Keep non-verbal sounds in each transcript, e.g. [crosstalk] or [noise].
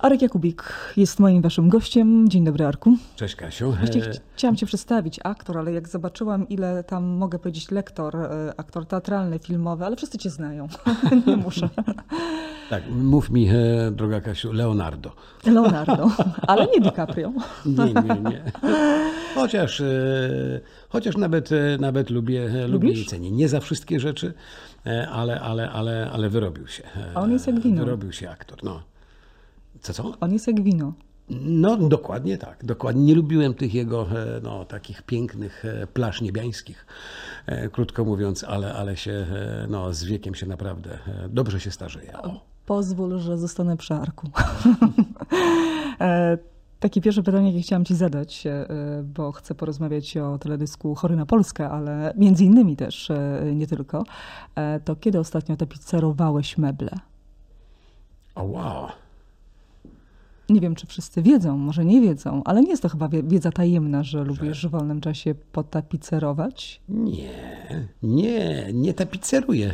Arek Jakubik jest moim waszym gościem. Dzień dobry, Arku. Cześć Kasiu. Właściwie [laughs] ch- chciałam cię przedstawić, aktor, ale jak zobaczyłam, ile tam mogę powiedzieć lektor, e, aktor teatralny, filmowy, ale wszyscy cię znają. [laughs] Nie muszę. Tak, mów mi, e, droga Kasiu, Leonardo. Leonardo, ale nie DiCaprio. [laughs] Nie, nie, nie. Chociaż, e, chociaż nawet, nawet lubię, lubię i cenię. Nie za wszystkie rzeczy, ale, ale, ale, ale wyrobił się. A on jest jak wino. Wyrobił się aktor, no. Co, co? On jest jak wino. No dokładnie tak, dokładnie. Nie lubiłem tych jego e, no, takich pięknych e, plaż niebiańskich, e, krótko mówiąc, ale, ale się no, z wiekiem się naprawdę dobrze się starzeje. O. Pozwól, że zostanę przy Arku. [laughs] Takie pierwsze pytanie, jakie chciałam ci zadać, bo chcę porozmawiać o teledysku Chory na Polskę, ale między innymi też, nie tylko. To kiedy ostatnio tapicerowałeś meble? O wow. Nie wiem, czy wszyscy wiedzą, może nie wiedzą, ale nie jest to chyba wie- wiedza tajemna, że lubisz w wolnym czasie potapicerować. Nie, nie, nie tapiceruję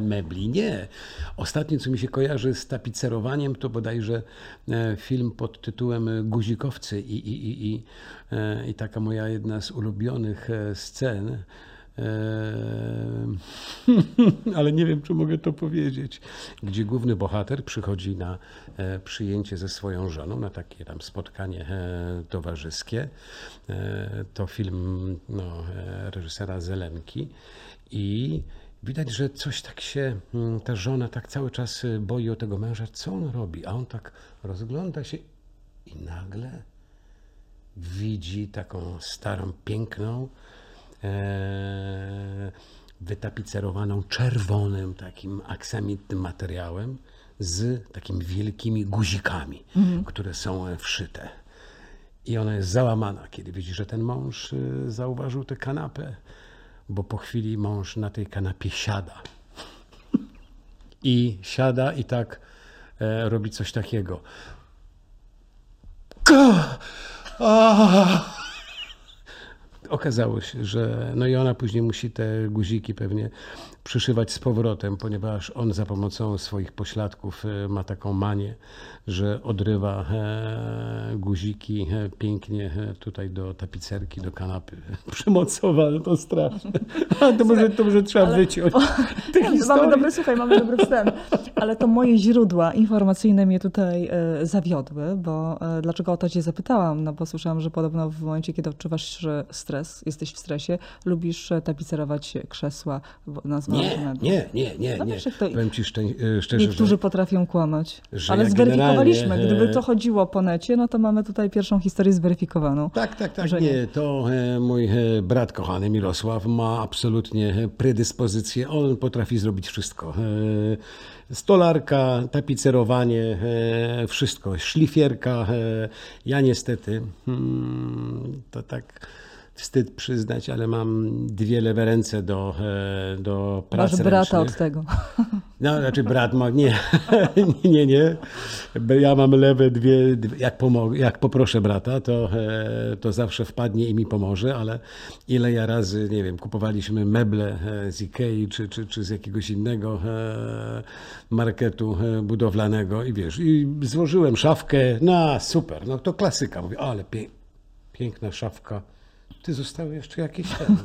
mebli, nie. Ostatnie, co mi się kojarzy z tapicerowaniem, to bodajże e, film pod tytułem Guzikowcy i, i, i, i, e, i taka moja jedna z ulubionych e, scen. Ale nie wiem, czy mogę to powiedzieć. Gdzie główny bohater przychodzi na e, przyjęcie ze swoją żoną, na takie tam spotkanie e, towarzyskie. E, to film no, reżysera Zelenki i widać, że coś tak się, mm, ta żona tak cały czas boi o tego męża, co on robi, a on tak rozgląda się i nagle widzi taką starą, piękną, wytapicerowaną czerwonym, takim aksamitnym materiałem z takimi wielkimi guzikami, które są e, wszyte. I ona jest załamana, kiedy widzi, że ten mąż e, zauważył tę kanapę, bo po chwili mąż na tej kanapie siada. I siada i tak e, robi coś takiego. Ka! Okazało się, że no i ona później musi te guziki pewnie przyszywać z powrotem, ponieważ on za pomocą swoich pośladków e, ma taką manię, że odrywa e, guziki e, pięknie tutaj do tapicerki, do kanapy. [laughs] Przemocowa, no to straszne. [laughs] To może, to może trzeba wyciąć tę Mamy dobry, słuchaj, mamy dobry wstęp. Ale to moje źródła informacyjne mnie tutaj zawiodły, bo dlaczego o to cię zapytałam? No bo słyszałam, że podobno w momencie, kiedy odczuwasz stres, jesteś w stresie, lubisz tapicerować krzesła w- na zmarłych Nie, nie, nie, nie, nie. wiesz, jak to- Powiem ci e, szczerze, Niektórzy że potrafią kłamać. że Ale zweryfikowaliśmy. generalnie, Gdyby e, to chodziło po necie, no to mamy tutaj pierwszą historię zweryfikowaną. Tak, tak, tak. Że Nie, nie. to e, mój brat kochany Mirosław ma absolutnie predyspozycję. On potrafi zrobić wszystko. Stolarka, tapicerowanie, wszystko. Szlifierka. Ja niestety, hmm, to tak wstyd przyznać, ale mam dwie lewe ręce do, e, do Masz pracy brata ręcznych. od tego. No, znaczy brat ma, nie, [laughs] nie, nie. Ja mam lewe dwie, jak, jak poproszę brata, to, e, to zawsze wpadnie i mi pomoże, ale ile ja razy, nie wiem, kupowaliśmy meble e, z Ikei czy, czy, czy z jakiegoś innego marketu budowlanego i wiesz, i złożyłem szafkę, no super, no to klasyka. Mówię, ale piękna szafka. Ty zostały jeszcze jakieś tam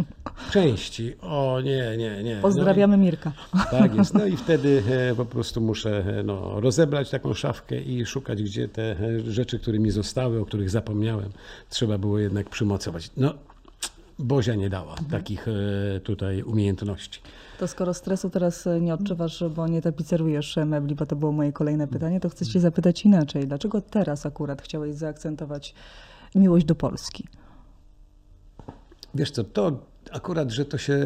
[laughs] części. O nie, nie, nie. No i- Pozdrawiamy Mirka. tak jest. No i wtedy e, po prostu muszę e, no, rozebrać taką szafkę i szukać, gdzie te e, rzeczy, które mi zostały, o których zapomniałem, trzeba było jednak przymocować. No, Bozia nie dała takich e, tutaj umiejętności. To skoro stresu teraz nie odczuwasz, bo nie tapicerujesz mebli, bo to było moje kolejne pytanie, to chcę cię zapytać inaczej. Dlaczego teraz akurat chciałeś zaakcentować miłość do Polski? Wiesz co, to akurat, że to się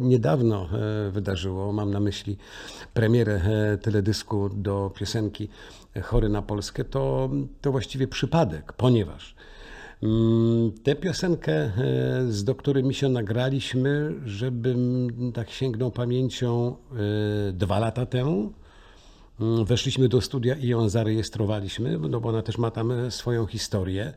niedawno e, wydarzyło, mam na myśli premierę e, teledysku do piosenki Chory na Polskę, to, to właściwie przypadek, ponieważ mm, tę piosenkę e, z doktorem Misio nagraliśmy, żebym tak sięgnął pamięcią e, dwa lata temu. Mm, Weszliśmy do studia i ją zarejestrowaliśmy, no bo ona też ma tam e, swoją historię.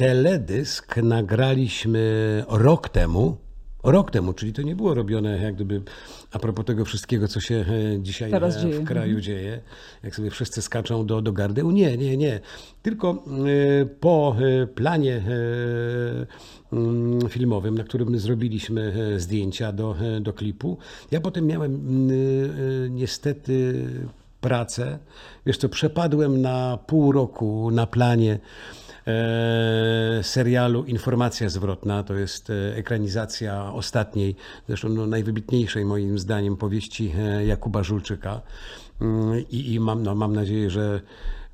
Teledysk nagraliśmy rok temu rok temu, czyli to nie było robione jak gdyby a propos tego wszystkiego, co się e, dzisiaj Teraz e, dzieje. w kraju Mhm. dzieje, jak sobie wszyscy skaczą do, do gardeł. Nie, nie, nie. Tylko e, po planie mm, filmowym, na którym zrobiliśmy zdjęcia do, do klipu, ja potem miałem niestety pracę. Wiesz co, przepadłem na pół roku na planie serialu Informacja Zwrotna. To jest e, ekranizacja ostatniej, zresztą no, najwybitniejszej moim zdaniem powieści e, Jakuba Żulczyka. Mm, I, i mam, no, mam nadzieję, że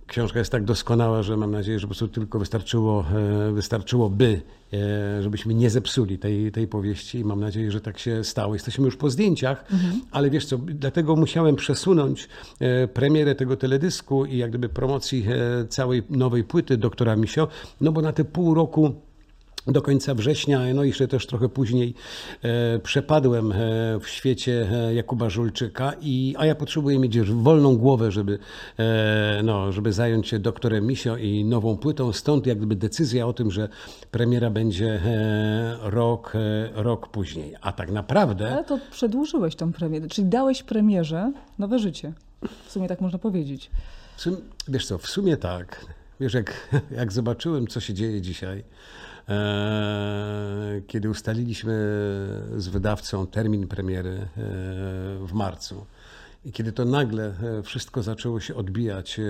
książka jest tak doskonała, że mam nadzieję, że po prostu tylko wystarczyło, e, wystarczyłoby, e, żebyśmy nie zepsuli tej, tej powieści. I mam nadzieję, że tak się stało. Jesteśmy już po zdjęciach, ale wiesz co, dlatego musiałem przesunąć e, premierę tego teledysku i jak gdyby promocji całej nowej płyty doktora Misio, no bo na te pół roku do końca września, no i jeszcze też trochę później e, przepadłem e, w świecie e, Jakuba Żulczyka, i, a ja potrzebuję mieć wolną głowę, żeby, e, no, żeby zająć się doktorem Misio i nową płytą. Stąd jak gdyby decyzja o tym, że premiera będzie e, rok, rok później. A tak naprawdę... Ale to przedłużyłeś tą premierę, czyli dałeś premierze nowe życie. W sumie tak można powiedzieć. W sum, wiesz co, w sumie tak. Wiesz, jak, [laughs] jak zobaczyłem, co się dzieje dzisiaj, kiedy ustaliliśmy z wydawcą termin premiery e, w marcu i kiedy to nagle e, wszystko zaczęło się odbijać e,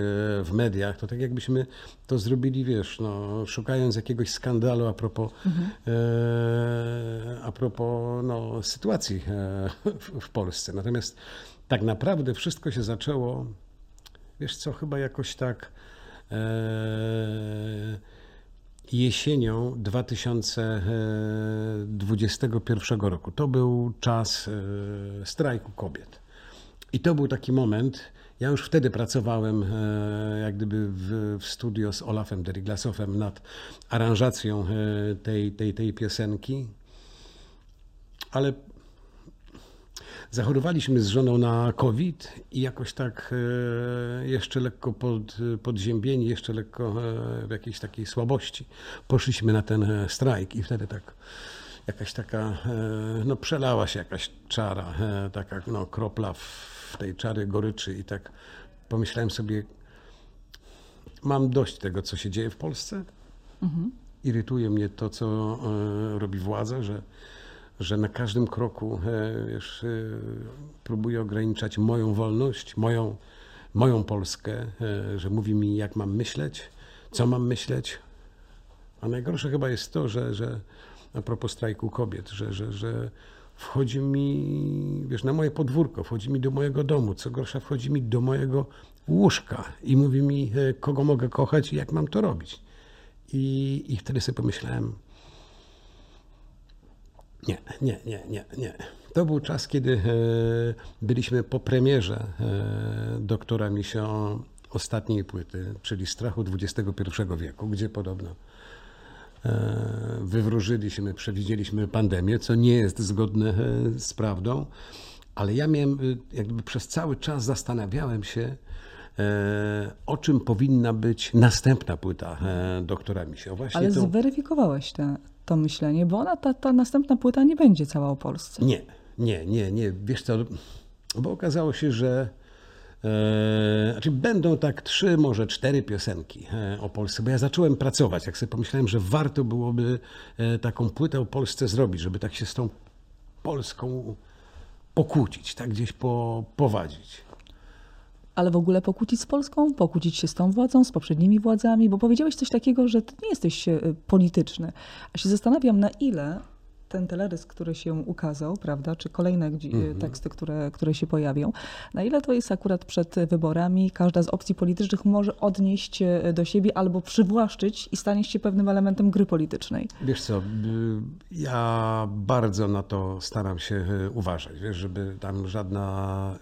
w mediach, to tak jakbyśmy to zrobili, wiesz, no, szukając jakiegoś skandalu a propos, e, a propos no, sytuacji e, w, w Polsce. Natomiast tak naprawdę wszystko się zaczęło Wiesz co, chyba jakoś tak e, jesienią 2021 roku. To był czas e, strajku kobiet. I to był taki moment, ja już wtedy pracowałem e, jak gdyby w, w studio z Olafem Deriglasowem nad aranżacją e, tej, tej, tej piosenki, ale Zachorowaliśmy z żoną na COVID i jakoś tak e, jeszcze lekko pod, podziębieni, jeszcze lekko e, w jakiejś takiej słabości poszliśmy na ten e, strajk i wtedy tak jakaś taka, no przelała się jakaś czara, taka no, kropla w tej czary goryczy i tak pomyślałem sobie, mam dość tego, co się dzieje w Polsce. Irytuje mnie to, co robi władza, że że na każdym kroku e, wiesz, e, próbuje ograniczać moją wolność, moją, moją Polskę, e, że mówi mi, jak mam myśleć, co mam myśleć. A najgorsze chyba jest to, że, że a propos strajku kobiet, że, że, że wchodzi mi, wiesz, na moje podwórko, wchodzi mi do mojego domu, co gorsza, wchodzi mi do mojego łóżka i mówi mi, kogo mogę kochać i jak mam to robić. I, i wtedy sobie pomyślałem, nie, nie, nie, nie, nie. To był czas, kiedy e, byliśmy po premierze e, doktora Misio ostatniej płyty, czyli Strachu XXI wieku, gdzie podobno e, wywróżyliśmy, przewidzieliśmy pandemię, co nie jest zgodne z prawdą, ale ja miałem, jakby przez cały czas zastanawiałem się, o czym powinna być następna płyta doktora Misio. Właśnie Ale tą- zweryfikowałeś te, to myślenie, bo ona, ta, ta następna płyta nie będzie cała o Polsce. Nie, nie, nie, nie. Wiesz co, bo okazało się, że e, znaczy będą tak trzy, może cztery piosenki e, o Polsce, bo ja zacząłem pracować, jak sobie pomyślałem, że warto byłoby e, taką płytę o Polsce zrobić, żeby tak się z tą Polską pokłócić, tak gdzieś po, powadzić. Ale w ogóle pokłócić z Polską, pokłócić się z tą władzą, z poprzednimi władzami, bo powiedziałeś coś takiego, że ty nie jesteś e, polityczny. A się zastanawiam, na ile ten teledysk, który się ukazał, prawda, czy kolejne Mhm. teksty, które, które się pojawią, na ile to jest akurat przed wyborami, każda z opcji politycznych może odnieść e, do siebie albo przywłaszczyć i stanie się pewnym elementem gry politycznej. Wiesz co, y, ja bardzo na to staram się y, uważać, wiesz, żeby tam żadna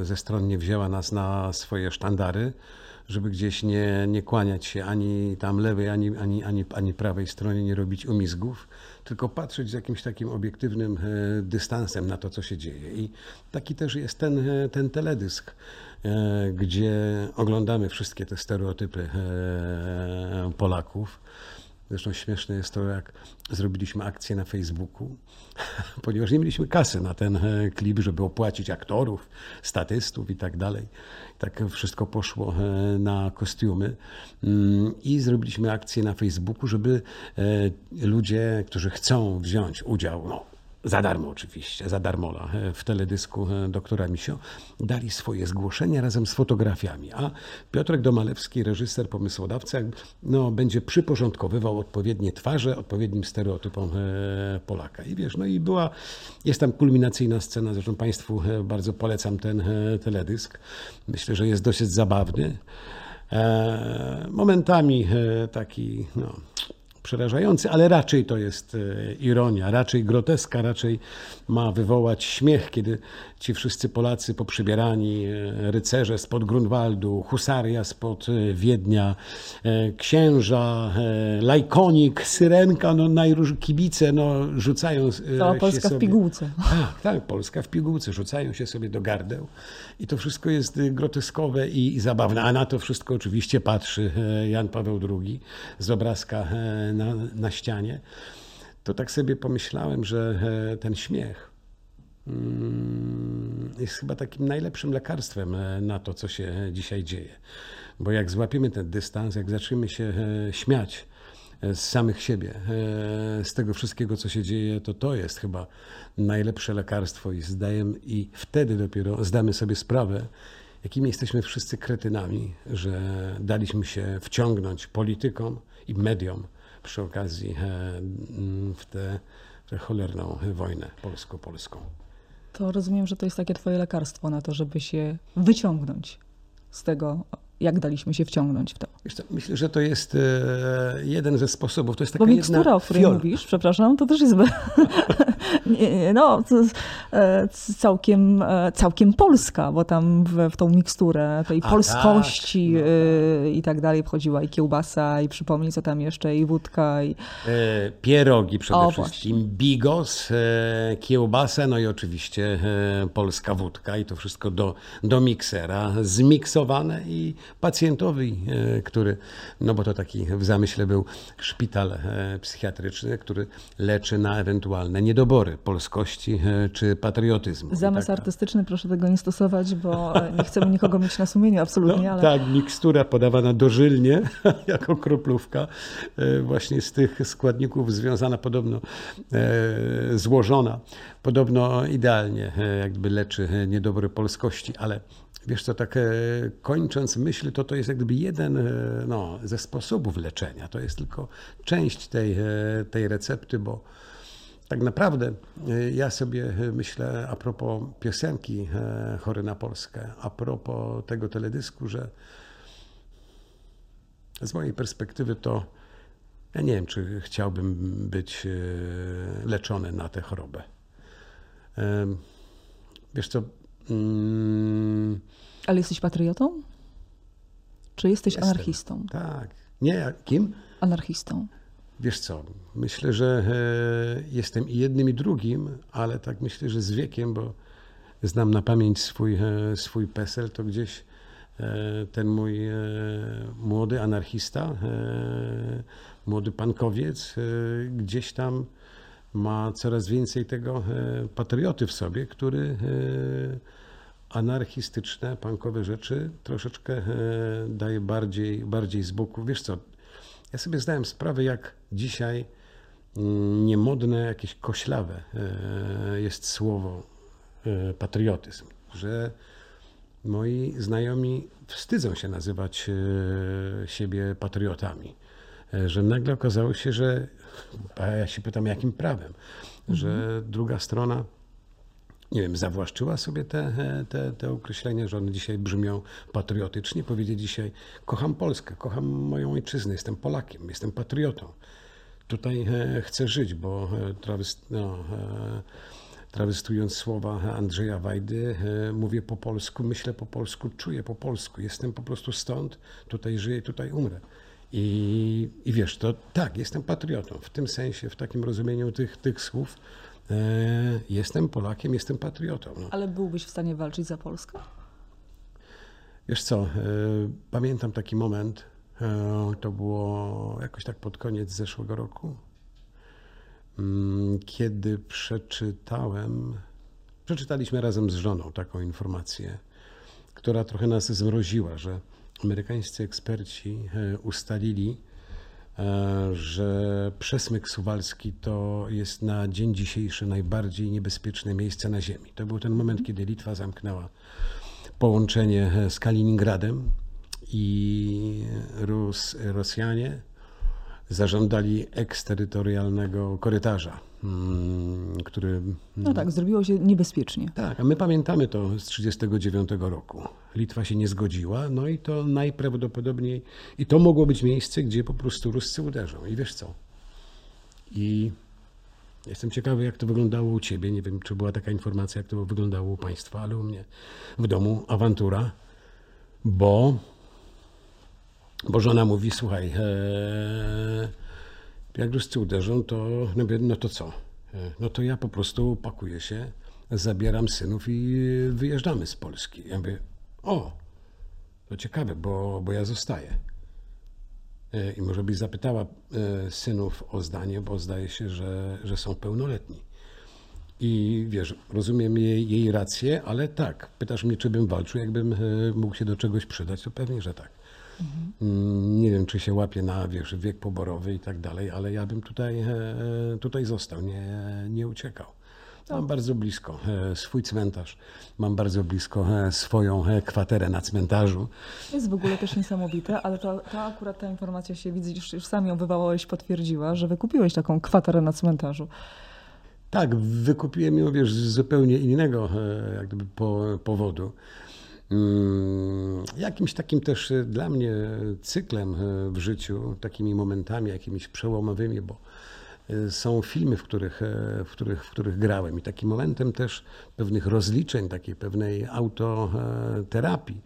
y, ze stron nie wzięła nas na swoje sztandary, żeby gdzieś nie, nie kłaniać się ani tam lewej, ani, ani, ani, ani prawej stronie, nie robić umizgów, tylko patrzeć z jakimś takim obiektywnym y, dystansem na to, co się dzieje. I taki też jest ten, y, ten teledysk, y, gdzie oglądamy wszystkie te stereotypy Polaków. Zresztą śmieszne jest to, jak zrobiliśmy akcję na Facebooku, [laughs] ponieważ nie mieliśmy kasy na ten e, klip, żeby opłacić aktorów, statystów i tak dalej. Tak wszystko poszło e, na kostiumy. Mm, I zrobiliśmy akcję na Facebooku, żeby e, ludzie, którzy chcą wziąć udział, no, za darmo oczywiście, za darmola e, w teledysku e, doktora Misio, dali swoje zgłoszenia razem z fotografiami. A Piotrek Domalewski, reżyser, pomysłodawca, no, będzie przyporządkowywał odpowiednie twarze odpowiednim stereotypom e, Polaka. I wiesz, no i była, jest tam kulminacyjna scena, zresztą Państwu bardzo polecam ten teledysk. Myślę, że jest dosyć zabawny. Momentami taki, no, przerażający, ale raczej to jest e, ironia, raczej groteska, raczej ma wywołać śmiech, kiedy ci wszyscy Polacy poprzybierani, e, rycerze spod Grunwaldu, husaria spod e, Wiednia, księża, lajkonik, syrenka, no najróż kibice, no rzucają Cała Polska sobie... w pigułce. Tak, tak, Polska w pigułce, rzucają się sobie do gardeł i to wszystko jest groteskowe i, i zabawne, a na to wszystko oczywiście patrzy Jan Paweł II z obrazka na, na ścianie, to tak sobie pomyślałem, że e, ten śmiech mm, jest chyba takim najlepszym lekarstwem e, na to, co się dzisiaj dzieje. Bo jak złapiemy ten dystans, jak zaczniemy się e, śmiać z samych siebie, z tego wszystkiego, co się dzieje, to to jest chyba najlepsze lekarstwo i zdaję, i wtedy dopiero zdamy sobie sprawę, jakimi jesteśmy wszyscy kretynami, że daliśmy się wciągnąć politykom i mediom przy okazji e, w tę cholerną wojnę polsko-polską. To rozumiem, że to jest takie twoje lekarstwo na to, żeby się wyciągnąć z tego jak daliśmy się wciągnąć w to. Co, myślę, że to jest e, jeden ze sposobów. To jest taka Bo mikstura, o której fiol. mówisz, przepraszam, to też jest [laughs] no, e, całkiem, e, całkiem polska, bo tam w, w tą miksturę tej A, polskości tak, no. i tak dalej wchodziła i kiełbasa, i przypomnij co tam jeszcze, i wódka. I... pierogi przede o, wszystkim, właśnie. bigos, kiełbasa, no i oczywiście polska wódka i to wszystko do, do miksera, zmiksowane i pacjentowi, e, który, no bo to taki w zamyśle był szpital e, psychiatryczny, który leczy na ewentualne niedobory polskości e, czy patriotyzmu. Zamysł taka... artystyczny proszę tego nie stosować, bo nie chcemy nikogo mieć na sumieniu, absolutnie. No, ale... Tak, mikstura podawana dożylnie, [laughs] jako kroplówka, właśnie z tych składników związana podobno, złożona, podobno idealnie jakby leczy niedobory polskości, ale Wiesz co, tak e, kończąc myśl, to to jest jak gdyby jeden e, no, ze sposobów leczenia. To jest tylko część tej, e, tej recepty, bo tak naprawdę ja sobie myślę a propos piosenki Chory na Polskę, a propos tego teledysku, że z mojej perspektywy to ja nie wiem, czy chciałbym być leczony na tę chorobę. Wiesz co, Mm. Ale jesteś patriotą? Czy jesteś Jestem. anarchistą? Tak. Nie, kim? Anarchistą. Wiesz co, myślę, że e, jestem i jednym, i drugim, ale tak myślę, że z wiekiem, bo znam na pamięć swój, e, swój PESEL, to gdzieś e, ten mój młody anarchista, młody pankowiec, gdzieś tam ma coraz więcej tego patrioty w sobie, który anarchistyczne, punkowe rzeczy troszeczkę daje bardziej, bardziej z boku. Wiesz co, ja sobie zdałem sprawę, jak dzisiaj mm, niemodne, jakieś koślawe e, jest słowo e, patriotyzm, że moi znajomi wstydzą się nazywać siebie patriotami. Że nagle okazało się, że, a ja się pytam, jakim prawem, że mhm. druga strona nie wiem, zawłaszczyła sobie te, te, te określenia, że one dzisiaj brzmią patriotycznie. Powiedzieć dzisiaj, kocham Polskę, kocham moją ojczyznę, jestem Polakiem, jestem patriotą. Tutaj e, chcę żyć, bo e, trawyst, no, e, trawystując słowa Andrzeja Wajdy, mówię po polsku, myślę po polsku, czuję po polsku. Jestem po prostu stąd, tutaj żyję, tutaj umrę. I, I wiesz, to tak, jestem patriotą. W tym sensie, w takim rozumieniu tych, tych słów, E, jestem Polakiem, jestem patriotą. No. Ale byłbyś w stanie walczyć za Polskę? Wiesz co, e, pamiętam taki moment, E, To było jakoś tak pod koniec zeszłego roku. Mm, Kiedy przeczytałem, przeczytaliśmy razem z żoną taką informację, która trochę nas zmroziła, że amerykańscy eksperci e, ustalili, e, że przesmyk suwalski to jest na dzień dzisiejszy najbardziej niebezpieczne miejsce na Ziemi. To był ten moment, kiedy Litwa zamknęła połączenie e, z Kaliningradem i Rus, Rosjanie zażądali eksterytorialnego korytarza, mm, który No tak, zrobiło się niebezpiecznie. tak, a my pamiętamy to z 1939 roku. Litwa się nie zgodziła, no i to najprawdopodobniej, i to mogło być miejsce, gdzie po prostu Ruscy uderzą. I wiesz co? I jestem ciekawy, jak to wyglądało u ciebie. Nie wiem, czy była taka informacja, jak to wyglądało u państwa, ale u mnie w domu awantura, bo, bo żona mówi, słuchaj, e, jak Ruscy uderzą, to no, no to co? E, No to ja po prostu pakuję się, zabieram synów i wyjeżdżamy z Polski. Ja mówię, o, to ciekawe, bo, bo ja zostaję. E, I może byś zapytała synów o zdanie, bo zdaje się, że, że są pełnoletni. I wiesz, rozumiem jej, jej rację, ale tak, pytasz mnie, czy bym walczył, jakbym mógł się do czegoś przydać, to pewnie, że tak. Nie wiem, czy się łapie na wiesz, wiek poborowy i tak dalej, ale ja bym tutaj, e, tutaj został, nie, nie uciekał. Mam bardzo blisko e, swój cmentarz, mam bardzo blisko e, swoją kwaterę na cmentarzu. Jest w ogóle też niesamowite, ale to, to akurat ta informacja się, widzę, już, już sam ją wywołałeś, potwierdziła, że wykupiłeś taką kwaterę na cmentarzu. Tak, wykupiłem ją, wiesz, z zupełnie innego jak gdyby po, powodu. Mm, Jakimś takim też e, dla mnie cyklem e, w życiu, takimi momentami jakimiś przełomowymi, bo e, są filmy, w których, w których, w których grałem i takim momentem też pewnych rozliczeń, takiej pewnej autoterapii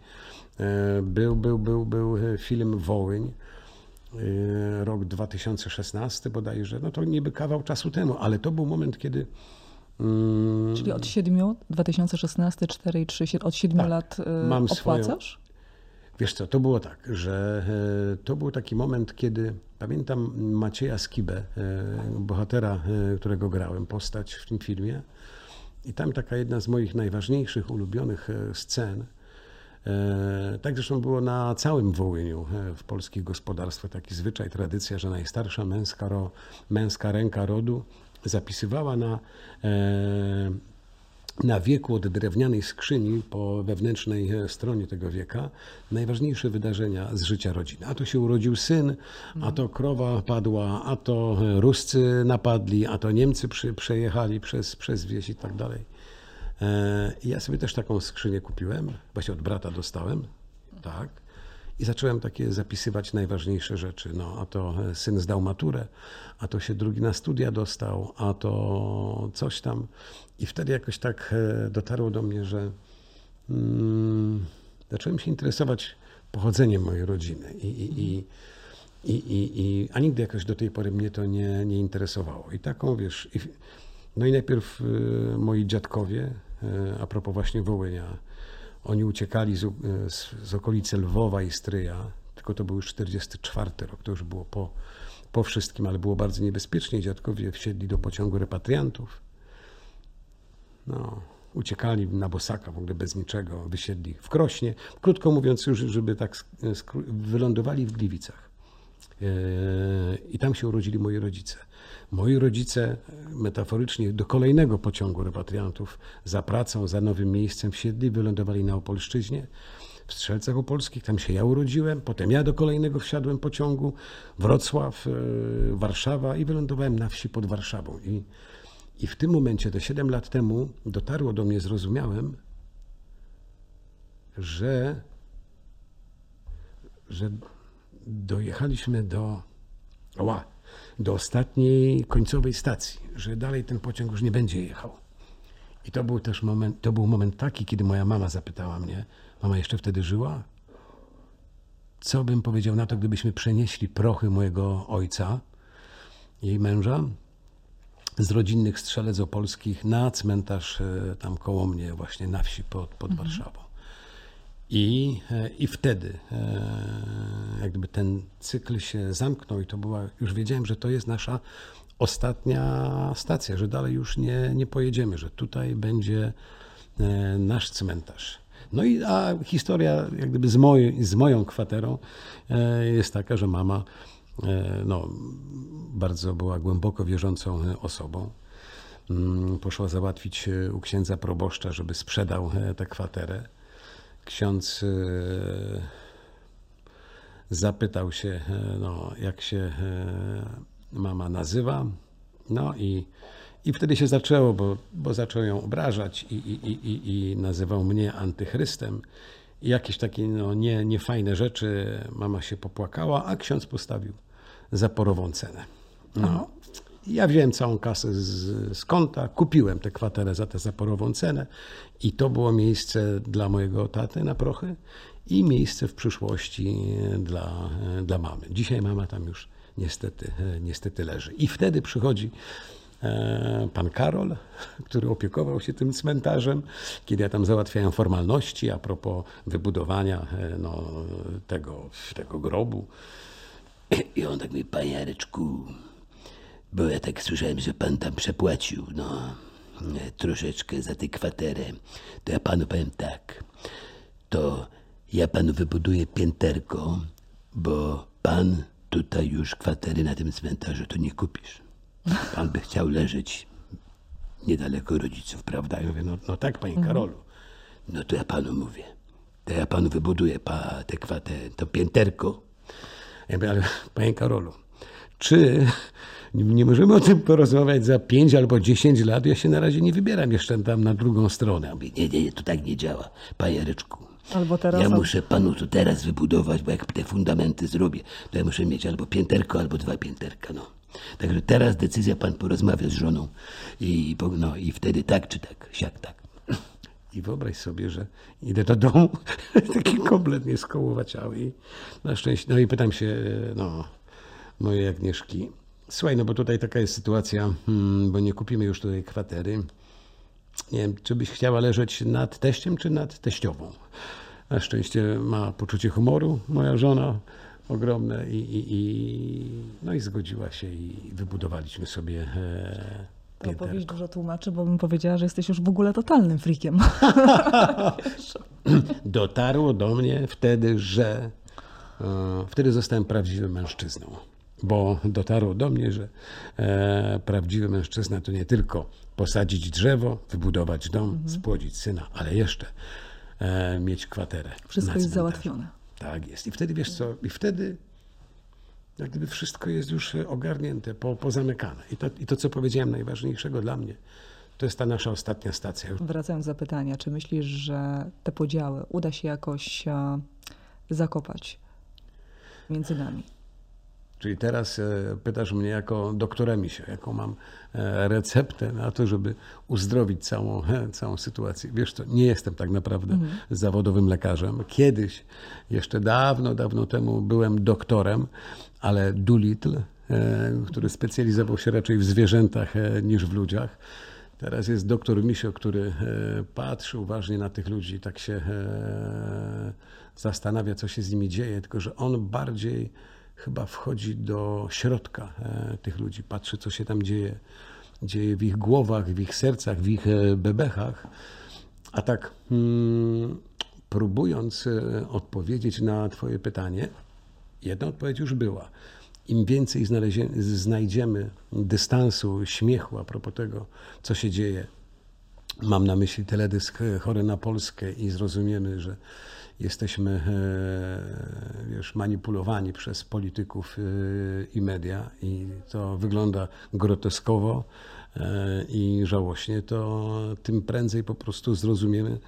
był, był, był, był film Wołyń. Rok 2016 bodajże, no to niby kawał czasu temu, ale to był moment, kiedy mm, Czyli od 7, 2016, 4 i 3, od 7 Tak, lat y, mam swoją- opłacasz? Wiesz co, to było tak, że e, to był taki moment, kiedy pamiętam Macieja Skibę, e, bohatera, e, którego grałem, postać w tym filmie. I tam taka jedna z moich najważniejszych, ulubionych e, scen. E, Tak zresztą było na całym Wołyniu e, w polskich gospodarstwach taki zwyczaj, tradycja, że najstarsza męska, ro, męska ręka rodu zapisywała na e, na wieku od drewnianej skrzyni po wewnętrznej e, stronie tego wieka najważniejsze wydarzenia z życia rodziny. A to się urodził syn, a to krowa padła, a to Ruscy napadli, a to Niemcy przy, przejechali przez, przez wieś i tak dalej. E, ja sobie też taką skrzynię kupiłem, właśnie od brata dostałem, tak. I zacząłem takie zapisywać najważniejsze rzeczy. No, a to e, syn zdał maturę, a to się drugi na studia dostał, a to coś tam. I wtedy jakoś tak e, dotarło do mnie, że mm, zacząłem się interesować pochodzeniem mojej rodziny. I, i, i, i, i, i, a nigdy jakoś do tej pory mnie to nie, nie interesowało. I taką, wiesz, i, no i najpierw e, moi dziadkowie, a propos właśnie Wołynia, oni uciekali z, e, z, z okolicy Lwowa i Stryja, tylko to był już 44 rok, to już było po, po wszystkim, ale było bardzo niebezpiecznie. Dziadkowie wsiedli do pociągu repatriantów. No, uciekali na Bosaka w ogóle bez niczego, wysiedli w Krośnie. Krótko mówiąc, już żeby tak skró- wylądowali w Gliwicach. E, I tam się urodzili moi rodzice. Moi rodzice metaforycznie do kolejnego pociągu repatriantów za pracą, za nowym miejscem wsiedli, wylądowali na Opolszczyźnie, w Strzelcach Opolskich, tam się ja urodziłem, potem ja do kolejnego wsiadłem pociągu, Wrocław, e, Warszawa i wylądowałem na wsi pod Warszawą. I, i w tym momencie, te 7 lat temu, dotarło do mnie, zrozumiałem, że, że dojechaliśmy do, ła, do ostatniej końcowej stacji, że dalej ten pociąg już nie będzie jechał. I to był też moment, to był moment taki, kiedy moja mama zapytała mnie, mama jeszcze wtedy żyła? Co bym powiedział na to, gdybyśmy przenieśli prochy mojego ojca, jej męża, z rodzinnych strzelec opolskich na cmentarz e, tam koło mnie, właśnie na wsi pod, pod Warszawą. I, e, I wtedy e, jak gdyby ten cykl się zamknął i to była, już wiedziałem, że to jest nasza ostatnia stacja, że dalej już nie, nie pojedziemy, że tutaj będzie e, nasz cmentarz. No i a historia jak gdyby z, mojej, z moją kwaterą jest taka, że mama no, bardzo była głęboko wierzącą osobą. Mm, poszła załatwić u księdza proboszcza, żeby sprzedał tę kwaterę ksiądz e, zapytał się, e, no, jak się e, mama nazywa. No i, i wtedy się zaczęło, bo, bo zaczął ją obrażać i, i, i, i nazywał mnie antychrystem. I jakieś takie no, nie, niefajne rzeczy. Mama się popłakała, a ksiądz postawił zaporową cenę. No. Ja wziąłem całą kasę z, z konta, kupiłem tę kwaterę za tę zaporową cenę i to było miejsce dla mojego taty na prochy i miejsce w przyszłości dla, dla mamy. Dzisiaj mama tam już niestety, niestety leży. I wtedy przychodzi e, pan Karol, który opiekował się tym cmentarzem, kiedy ja tam załatwiałem formalności a propos wybudowania e, no, tego, tego grobu. [clears throat] I on tak mówi, panie Jareczku, bo ja tak słyszałem, że pan tam przepłacił, no, troszeczkę za tę kwaterę. To ja panu powiem tak, to ja panu wybuduję pięterko, bo pan tutaj już kwatery na tym cmentarzu to nie kupisz. Pan by chciał leżeć niedaleko rodziców, prawda? Ja mówię, no, no tak, panie Karolu. No to ja panu mówię. To ja panu wybuduję pa, tę kwaterę, to pięterko. Ja mówię, ale panie Karolu, czy nie możemy o tym porozmawiać za 5 albo 10 lat? Ja się na razie nie wybieram jeszcze tam na drugą stronę. Mówię, nie, nie, nie, to tak nie działa, panie Jareczku. Albo teraz. Ja muszę panu to teraz wybudować, bo jak te fundamenty zrobię, to ja muszę mieć albo pięterko, albo dwa pięterka, no. Także teraz decyzja, pan porozmawia z żoną i, no, i wtedy tak czy tak, siak tak. I wyobraź sobie, że idę do domu, [laughs] taki kompletnie skołowaciały. Na szczęście, no i pytam się, no, mojej Agnieszki, słuchaj, no bo tutaj taka jest sytuacja, hmm, bo nie kupimy już tutaj kwatery. Nie wiem, czy byś chciała leżeć nad teściem, czy nad teściową? Na szczęście ma poczucie humoru, moja żona, ogromne i, i, i no i zgodziła się i wybudowaliśmy sobie e, To opowieść dużo tłumaczy, bo bym powiedziała, że jesteś już w ogóle totalnym frikiem. [laughs] dotarło do mnie wtedy, że e, wtedy zostałem prawdziwym mężczyzną. Bo dotarło do mnie, że e, prawdziwy mężczyzna to nie tylko posadzić drzewo, wybudować dom, Mhm. spłodzić syna, ale jeszcze e, mieć kwaterę. Wszystko jest załatwione. Tak jest. I wtedy wiesz co, i wtedy jak gdyby wszystko jest już e, ogarnięte, po, pozamykane. I to, I to, co powiedziałem najważniejszego dla mnie, to jest ta nasza ostatnia stacja. Wracając do zapytania, czy myślisz, że te podziały uda się jakoś e, zakopać między nami? Czyli teraz e, pytasz mnie jako doktora Misio, jaką mam e, receptę na to, żeby uzdrowić całą, [laughs] całą sytuację. Wiesz co, nie jestem tak naprawdę zawodowym lekarzem. Kiedyś, jeszcze dawno, dawno temu byłem doktorem, ale Doolittle, e, który specjalizował się raczej w zwierzętach niż w ludziach. Teraz jest doktor Misio, który patrzy uważnie na tych ludzi, tak się zastanawia, co się z nimi dzieje, tylko że on bardziej chyba wchodzi do środka e, tych ludzi, patrzy, co się tam dzieje, dzieje w ich głowach, w ich sercach, w ich e, bebechach. A tak mm, próbując e, odpowiedzieć na Twoje pytanie, jedna odpowiedź już była. Im więcej znajdziemy dystansu, śmiechu a propos tego, co się dzieje, mam na myśli teledysk Chory na Polskę i zrozumiemy, że jesteśmy e, wiesz, manipulowani przez polityków e, i media i to wygląda groteskowo e, i żałośnie, to tym prędzej po prostu zrozumiemy,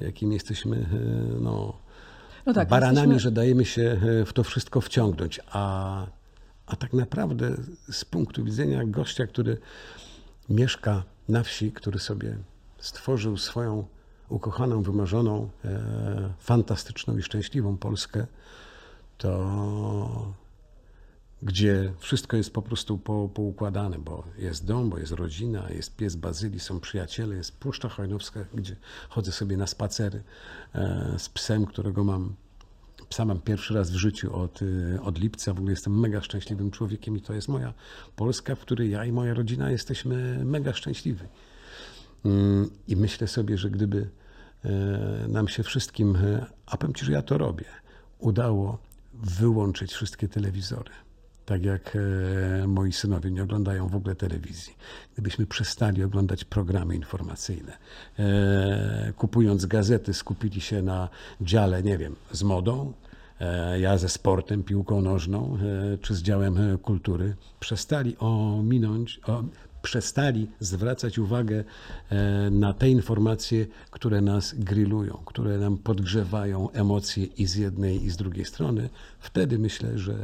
jakim jesteśmy no, No tak, baranami, jesteśmy- że dajemy się w to wszystko wciągnąć. A, a tak naprawdę z punktu widzenia gościa, który mieszka na wsi, który sobie stworzył swoją ukochaną, wymarzoną, e, fantastyczną i szczęśliwą Polskę, to gdzie wszystko jest po prostu po, poukładane, bo jest dom, bo jest rodzina, jest pies Bazylii, są przyjaciele, jest Puszcza Hojnowska, gdzie chodzę sobie na spacery e, z psem, którego mam Psa mam pierwszy raz w życiu od, y, od lipca. W ogóle jestem mega szczęśliwym człowiekiem i to jest moja Polska, w której ja i moja rodzina jesteśmy mega szczęśliwi. Mm, I myślę sobie, że gdyby e, nam się wszystkim, e, a powiem Ci, że ja to robię, udało wyłączyć wszystkie telewizory, tak jak e, moi synowie nie oglądają w ogóle telewizji. Gdybyśmy przestali oglądać programy informacyjne, e, kupując gazety, skupili się na dziale, nie wiem, z modą, e, ja ze sportem, piłką nożną, e, czy z działem e, kultury, przestali ominąć, o, przestali zwracać uwagę e, na te informacje, które nas grillują, które nam podgrzewają emocje i z jednej, i z drugiej strony, wtedy myślę, że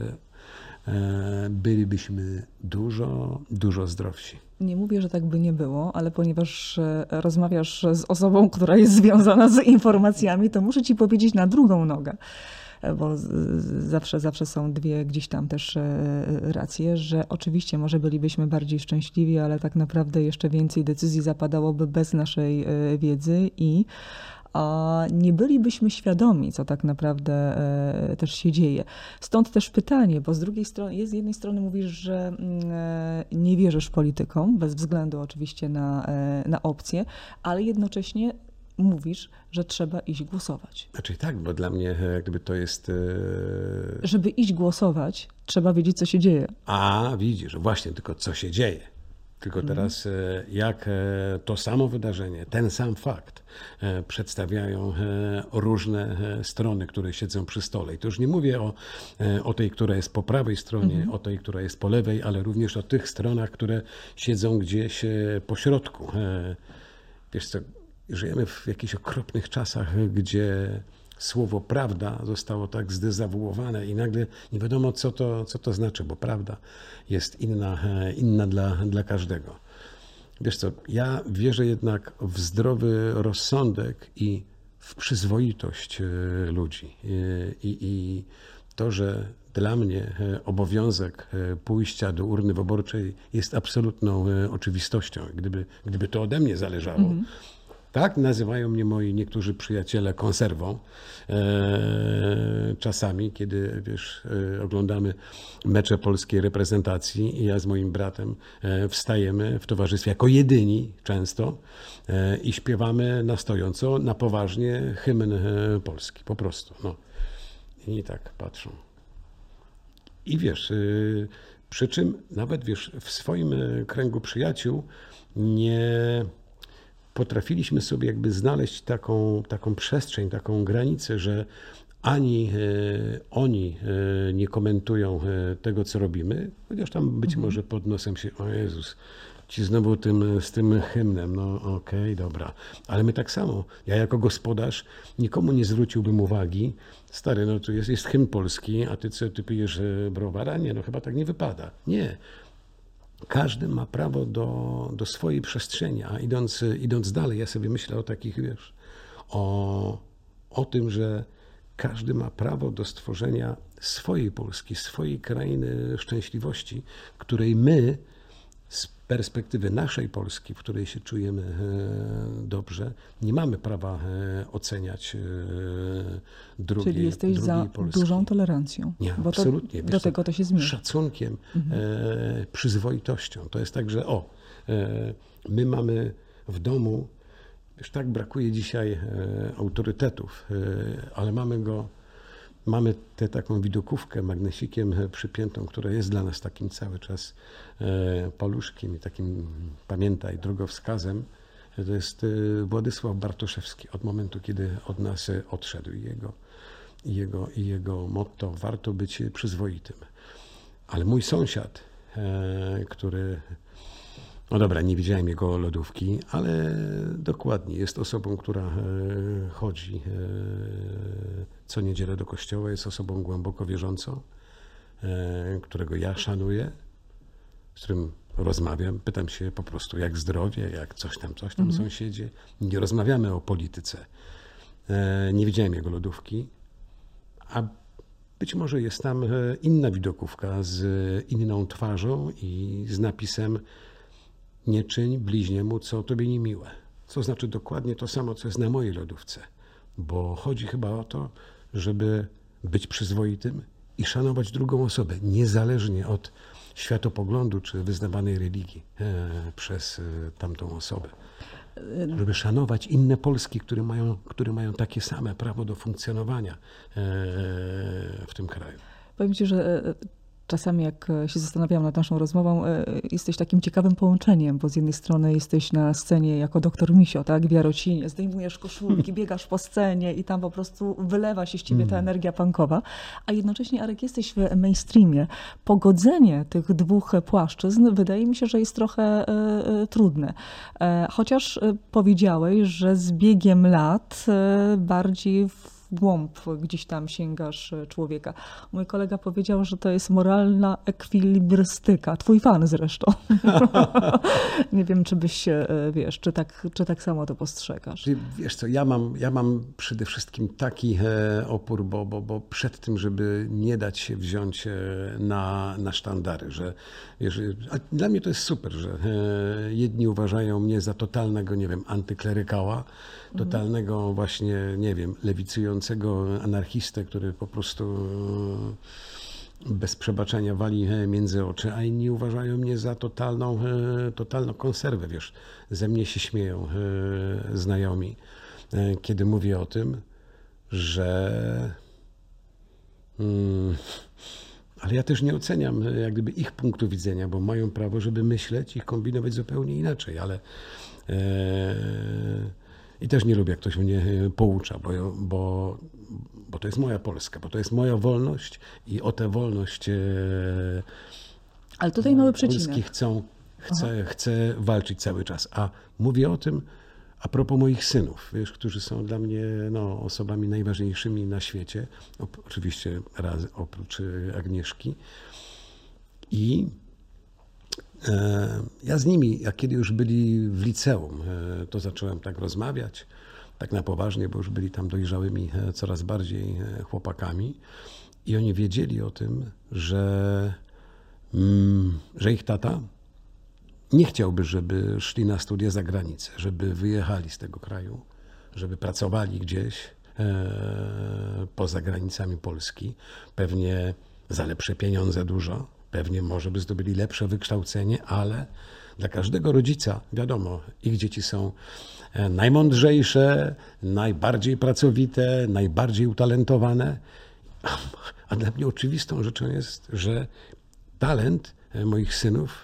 e, bylibyśmy dużo, dużo zdrowsi. Nie mówię, że tak by nie było, ale ponieważ e, rozmawiasz z osobą, która jest związana z informacjami, to muszę ci powiedzieć na drugą nogę, bo z- z- zawsze, zawsze są dwie gdzieś tam też e, racje, że oczywiście może bylibyśmy bardziej szczęśliwi, ale tak naprawdę jeszcze więcej decyzji zapadałoby bez naszej e, wiedzy i a nie bylibyśmy świadomi, co tak naprawdę e, też się dzieje. Stąd też pytanie, bo z drugiej strony, z jednej strony mówisz, że mm, e, nie wierzysz politykom, bez względu oczywiście na, e, na opcje, ale jednocześnie mówisz, że trzeba iść głosować. Znaczy tak, bo dla mnie e, jak gdyby to jest... e, Żeby iść głosować, trzeba wiedzieć, co się dzieje. A widzisz, właśnie tylko co się dzieje. Tylko teraz e, jak to samo wydarzenie, ten sam fakt przedstawiają różne strony, które siedzą przy stole. I to już nie mówię o, o tej, która jest po prawej stronie, o tej, która jest po lewej, ale również o tych stronach, które siedzą gdzieś po środku. Wiesz co, żyjemy w jakichś okropnych czasach, gdzie słowo prawda zostało tak zdezawuowane i nagle nie wiadomo, co to, co to znaczy, bo prawda jest inna, inna dla, dla każdego. Wiesz co, ja wierzę jednak w zdrowy rozsądek i w przyzwoitość e, ludzi. E, I, i to, że dla mnie e, obowiązek pójścia do urny wyborczej jest absolutną oczywistością. Gdyby, gdyby to ode mnie zależało, tak nazywają mnie moi niektórzy przyjaciele konserwą. E, czasami, kiedy wiesz, e, oglądamy mecze polskiej reprezentacji ja z moim bratem e, wstajemy w towarzystwie jako jedyni często i śpiewamy na stojąco, na poważnie hymn polski. Po prostu. No. I tak patrzą. I wiesz, przy czym nawet wiesz, w swoim kręgu przyjaciół nie potrafiliśmy sobie jakby znaleźć taką, taką przestrzeń, taką granicę, że ani y, oni y, nie komentują y, tego, co robimy, chociaż tam być może pod nosem się, o Jezus, ci znowu tym, z tym hymnem, no okej, dobra. Ale my tak samo, ja jako gospodarz nikomu nie zwróciłbym uwagi, stary, no tu jest, jest hymn polski, a ty co, ty pijesz e, browara? Nie, no chyba tak nie wypada. Nie. Każdy ma prawo do, do swojej przestrzeni, a idąc, idąc dalej, ja sobie myślę o takich, wiesz, o, o tym, że każdy ma prawo do stworzenia swojej Polski, swojej krainy szczęśliwości, której my z perspektywy naszej Polski, w której się czujemy e, dobrze, nie mamy prawa e, oceniać e, drugiej, Czyli jesteś drugiej za Polski. dużą tolerancją. Nie, bo to, absolutnie. Wiesz do tego to się zmierza. Szacunkiem, e, przyzwoitością. To jest tak, że o, my mamy w domu, wiesz, tak brakuje dzisiaj autorytetów, ale mamy go, mamy tę taką widokówkę magnesikiem przypiętą, która jest dla nas takim cały czas e, paluszkiem i takim, pamiętaj, drogowskazem. To jest e, Władysław Bartoszewski od momentu, kiedy od nas odszedł i jego i jego, i jego motto warto być przyzwoitym. Ale mój sąsiad, e, który, no dobra, nie widziałem jego lodówki, ale dokładnie jest osobą, która chodzi co niedzielę do kościoła, jest osobą głęboko wierzącą, e, którego ja szanuję, z którym rozmawiam, pytam się po prostu jak zdrowie, jak coś tam, coś tam sąsiedzie. Nie rozmawiamy o polityce. E, Nie widziałem jego lodówki, a być może jest tam e, inna widokówka z inną twarzą i z napisem nie czyń bliźniemu, co tobie niemiłe. Co znaczy dokładnie to samo, co jest na mojej lodówce. Bo chodzi chyba o to, żeby być przyzwoitym i szanować drugą osobę, niezależnie od światopoglądu czy wyznawanej religii e, przez e, tamtą osobę. Żeby szanować inne Polski, które mają, które mają takie same prawo do funkcjonowania e, w tym kraju. Powiem ci, że czasami jak e, się zastanawiałam nad naszą rozmową, e, jesteś takim ciekawym połączeniem, bo z jednej strony jesteś na scenie jako doktor Misio, tak, w Jarocinie, zdejmujesz koszulki, [laughs] biegasz po scenie i tam po prostu wylewa się z ciebie ta energia punkowa, a jednocześnie, Arek, jesteś w mainstreamie. Pogodzenie tych dwóch płaszczyzn wydaje mi się, że jest trochę e, trudne. Chociaż powiedziałeś, że z biegiem lat bardziej w głąb gdzieś tam sięgasz e, człowieka. Mój kolega powiedział, że to jest moralna ekwilibrystyka. Twój fan zresztą. [laughs] Nie wiem, czy byś się, e, wiesz, czy tak, czy tak samo to postrzegasz. Wiesz co, ja mam, ja mam przede wszystkim taki e, opór, bo, bo, bo przed tym, żeby nie dać się wziąć na, na sztandary, że wiesz, dla mnie to jest super, że jedni uważają mnie za totalnego, nie wiem, antyklerykała, totalnego właśnie, nie wiem, lewicującego anarchistę, który po prostu e, bez przebaczenia wali e, między oczy, a inni uważają mnie za totalną, e, totalną konserwę, wiesz. Ze mnie się śmieją znajomi, kiedy mówię o tym, że mm, ale ja też nie oceniam jak gdyby ich punktu widzenia, bo mają prawo, żeby myśleć i kombinować zupełnie inaczej, ale i też nie lubię, jak ktoś mnie e, poucza, bo, bo, bo to jest moja Polska, bo to jest moja wolność i o tę wolność e, Ale tutaj mały przecinek. chcą, chcę, chcę walczyć cały czas. A mówię o tym a propos moich synów, wiesz, którzy są dla mnie no, osobami najważniejszymi na świecie. Oczywiście raz, oprócz e, Agnieszki. I ja z nimi, jak kiedy już byli w liceum, e, to zacząłem tak rozmawiać, tak na poważnie, bo już byli tam dojrzałymi e, coraz bardziej e, chłopakami. I oni wiedzieli o tym, że, mm, że ich tata nie chciałby, żeby szli na studia za granicę, żeby wyjechali z tego kraju, żeby pracowali gdzieś e, poza granicami Polski, pewnie za lepsze pieniądze dużo, pewnie może by zdobyli lepsze wykształcenie, ale dla każdego rodzica, wiadomo, ich dzieci są e, najmądrzejsze, najbardziej pracowite, najbardziej utalentowane. A dla mnie oczywistą rzeczą jest, że talent e, moich synów,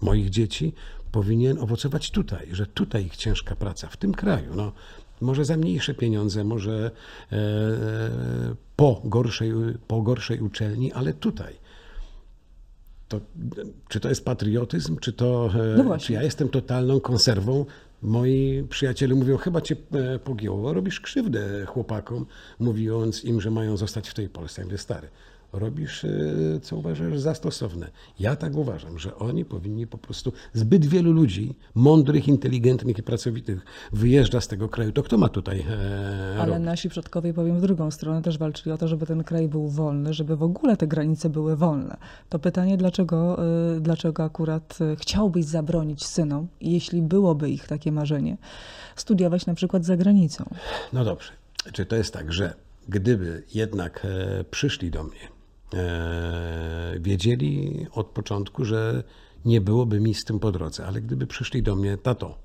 moich dzieci powinien owocować tutaj, że tutaj ich ciężka praca, w tym kraju. No, może za mniejsze pieniądze, może e, po, gorszej, po gorszej uczelni, ale tutaj. To, czy to jest patriotyzm, czy to, e, No czy ja jestem totalną konserwą? Moi przyjaciele mówią, chyba cię e, pogięło, robisz krzywdę chłopakom, mówiąc im, że mają zostać w tej Polsce. Ja mówię, stary, robisz, e, co uważasz za stosowne. Ja tak uważam, że oni powinni po prostu, zbyt wielu ludzi, mądrych, inteligentnych i pracowitych wyjeżdża z tego kraju. To kto ma tutaj e, Ale robić? nasi przodkowie, powiem w drugą stronę, też walczyli o to, żeby ten kraj był wolny, żeby w ogóle te granice były wolne. To pytanie, dlaczego, y, dlaczego akurat y, chciałbyś zabronić synom, jeśli byłoby ich takie marzenie, studiować na przykład za granicą? No dobrze. Czy to jest tak, że gdyby jednak e, przyszli do mnie, e, wiedzieli od początku, że nie byłoby mi z tym po drodze, ale gdyby przyszli do mnie, tato,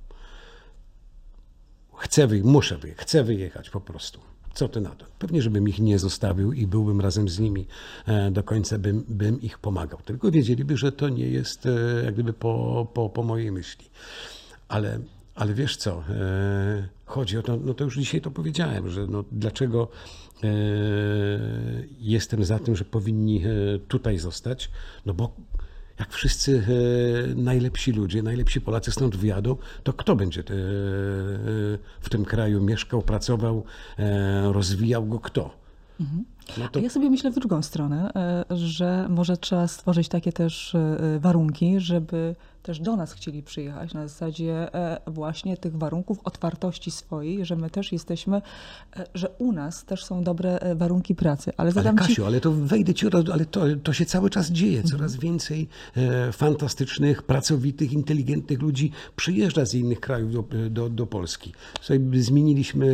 chcę wyjechać, muszę wyjechać, chcę wyjechać po prostu. Co ty na to? Pewnie, żebym ich nie zostawił i byłbym razem z nimi e, do końca, bym, bym ich pomagał. Tylko wiedzieliby, że to nie jest e, jak gdyby po, po, po mojej myśli. Ale, ale wiesz co, e, chodzi o to, no to już dzisiaj to powiedziałem, że no dlaczego e, jestem za tym, że powinni e, tutaj zostać, no bo jak wszyscy najlepsi ludzie, najlepsi Polacy stąd wyjadą, to kto będzie w tym kraju mieszkał, pracował, rozwijał go kto? No to ja sobie myślę w drugą stronę, że może trzeba stworzyć takie też warunki, żeby też do nas chcieli przyjechać na zasadzie e, właśnie tych warunków otwartości swojej, że my też jesteśmy, e, że u nas też są dobre e, warunki pracy. Ale Ale zadam ci... Kasiu, ale to wejdę ci, ale to, to się cały czas dzieje. Coraz więcej fantastycznych, pracowitych, inteligentnych ludzi przyjeżdża z innych krajów do, do, do Polski. Sobie zmieniliśmy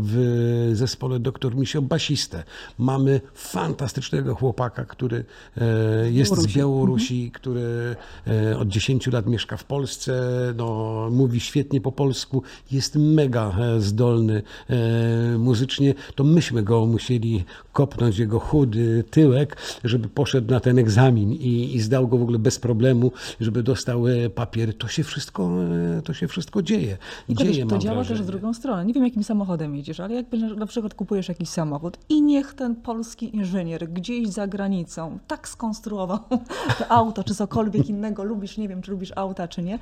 w zespole doktor Misio basistę. Mamy fantastycznego chłopaka, który jest z Białorusi. Białorusi, który od 10 lat mieszka w Polsce, no, mówi świetnie po polsku, jest mega e, zdolny e, muzycznie, to myśmy go musieli kopnąć, jego chudy tyłek, żeby poszedł na ten egzamin i, i zdał go w ogóle bez problemu, żeby dostał e, papier. To się wszystko, to się wszystko dzieje. Dzieje, to działa wrażenie. też w drugą stronę. Nie wiem, jakim samochodem jedziesz, ale jakby na przykład kupujesz jakiś samochód i niech ten polski inżynier gdzieś za granicą tak skonstruował [laughs] to auto, czy cokolwiek innego, lubisz, nie wiem, czy lubisz auta, czy nie,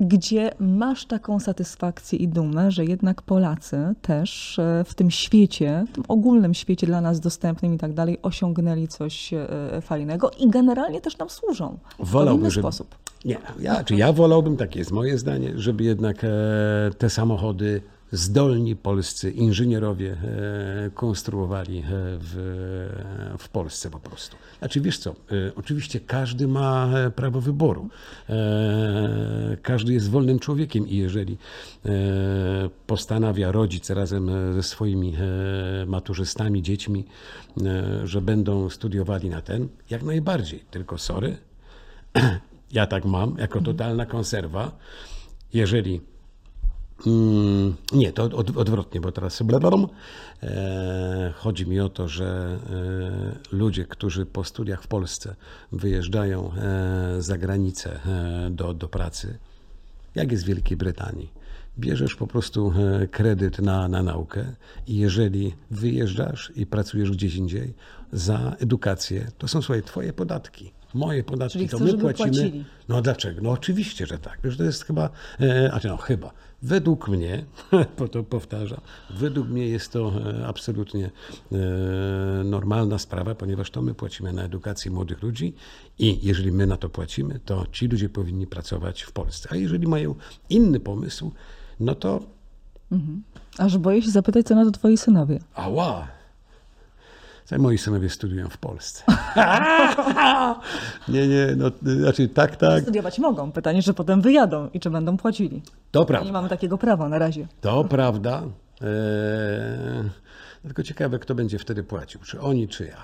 gdzie masz taką satysfakcję i dumę, że jednak Polacy też e, w tym świecie, w tym ogólnym świecie dla nas dostępnym i tak dalej, osiągnęli coś e, fajnego i generalnie też nam służą w Wolałbym, inny żeby- sposób. Nie, ja, czy ja wolałbym, takie jest moje zdanie, żeby jednak e, te samochody zdolni polscy inżynierowie e, konstruowali e, w, w Polsce po prostu. Znaczy wiesz co, e, oczywiście każdy ma prawo wyboru. Każdy jest wolnym człowiekiem i jeżeli postanawia rodzic razem ze swoimi maturzystami, dziećmi, że będą studiowali na ten, jak najbardziej, tylko sorry, [clears throat] ja tak mam, jako totalna konserwa. Jeżeli. Mm, nie, to od, odwrotnie, bo teraz. blablabla. E, chodzi mi o to, że e, ludzie, którzy po studiach w Polsce wyjeżdżają e, za granicę e, do, do pracy, jak jest w Wielkiej Brytanii, bierzesz po prostu e, kredyt na, na naukę i jeżeli wyjeżdżasz i pracujesz gdzieś indziej za edukację, to są swoje twoje podatki. Moje podatki Czyli to chcesz, my płacimy. płacili. No dlaczego? No oczywiście, że tak. Wiesz, to jest chyba, e, a no chyba, według mnie, [laughs] po to powtarzam, według mnie jest to e, absolutnie e, normalna sprawa, ponieważ to my płacimy na edukację młodych ludzi i jeżeli my na to płacimy, to ci ludzie powinni pracować w Polsce. A jeżeli mają inny pomysł, no to Aż boję się zapytać, co na to twoi synowie. ała, Moi synowie studiują w Polsce. [laughs] nie, nie, no, znaczy tak, tak, Studiować mogą. Pytanie, czy potem wyjadą i czy będą płacili. to Nie prawda. mamy takiego prawa na razie. To prawda. Eee, tylko ciekawe, kto będzie wtedy płacił, czy oni, czy ja.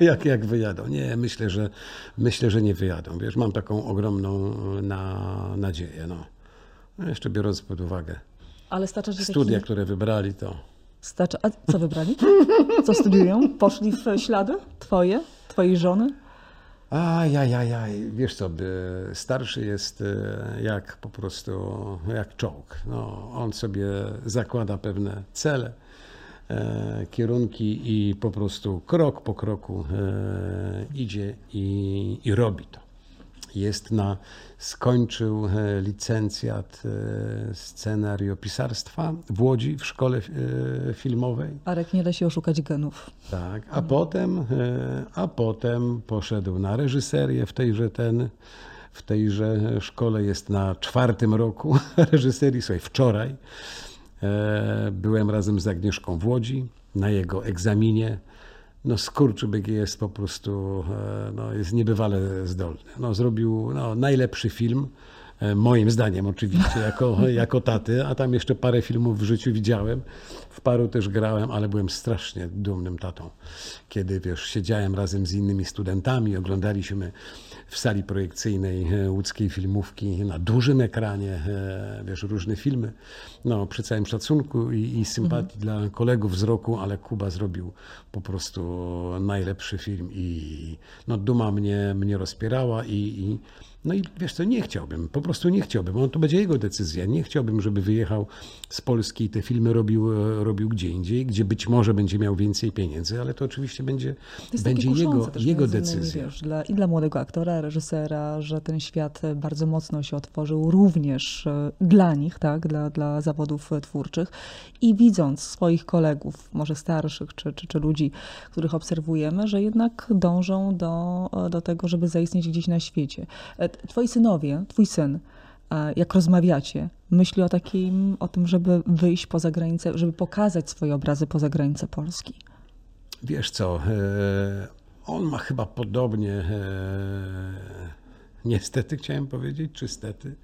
[laughs] jak, jak wyjadą. Nie, myślę, że myślę, że nie wyjadą. Wiesz, mam taką ogromną na, nadzieję. No. Jeszcze biorąc pod uwagę Ale studia, które wybrali, to Stacza... A co wybrali? Co studiują? Poszli w ślady twoje? Twojej żony? Ajajajaj, wiesz co, starszy jest e, jak po prostu, jak czołg. No, on sobie zakłada pewne cele, e, kierunki i po prostu krok po kroku e, idzie i, i robi to. Jest na, skończył e, licencjat e, scenariopisarstwa w Łodzi w szkole e, filmowej. Arek, nie da się oszukać genów. Tak, a potem, a potem poszedł na reżyserię w tejże ten, w tejże szkole jest na czwartym roku [laughs] reżyserii, słuchaj, wczoraj byłem razem z Agnieszką w Łodzi na jego egzaminie. No skurczybyk jest po prostu, e, no, jest niebywale zdolny. No, zrobił no, najlepszy film, e, moim zdaniem oczywiście, [laughs] jako, jako taty, a tam jeszcze parę filmów w życiu widziałem. W paru też grałem, ale byłem strasznie dumnym tatą. Kiedy, wiesz, siedziałem razem z innymi studentami, oglądaliśmy w sali projekcyjnej e, łódzkiej filmówki na dużym ekranie, e, wiesz, różne filmy. No, przy całym szacunku i, i sympatii dla kolegów z roku, ale Kuba zrobił po prostu najlepszy film i no, duma mnie, mnie rozpierała i, i no i wiesz co, nie chciałbym, po prostu nie chciałbym. On to będzie jego decyzja. Nie chciałbym, żeby wyjechał z Polski te filmy robił, e, robił gdzie indziej, gdzie być może będzie miał więcej pieniędzy, ale to oczywiście będzie, To jest będzie jego, jego decyzja. Wiesz, dla, I dla młodego aktora, reżysera, że ten świat bardzo mocno się otworzył również e, dla nich, tak, dla, dla zawodów twórczych. I widząc swoich kolegów, może starszych, czy, czy, czy ludzi, których obserwujemy, że jednak dążą do, e, do tego, żeby zaistnieć gdzieś na świecie. Twoi synowie, twój syn, jak rozmawiacie, myśli o takim, o tym, żeby wyjść poza granicę, żeby pokazać swoje obrazy poza granicę Polski? Wiesz co, e, on ma chyba podobnie, e, niestety chciałem powiedzieć, czy stety,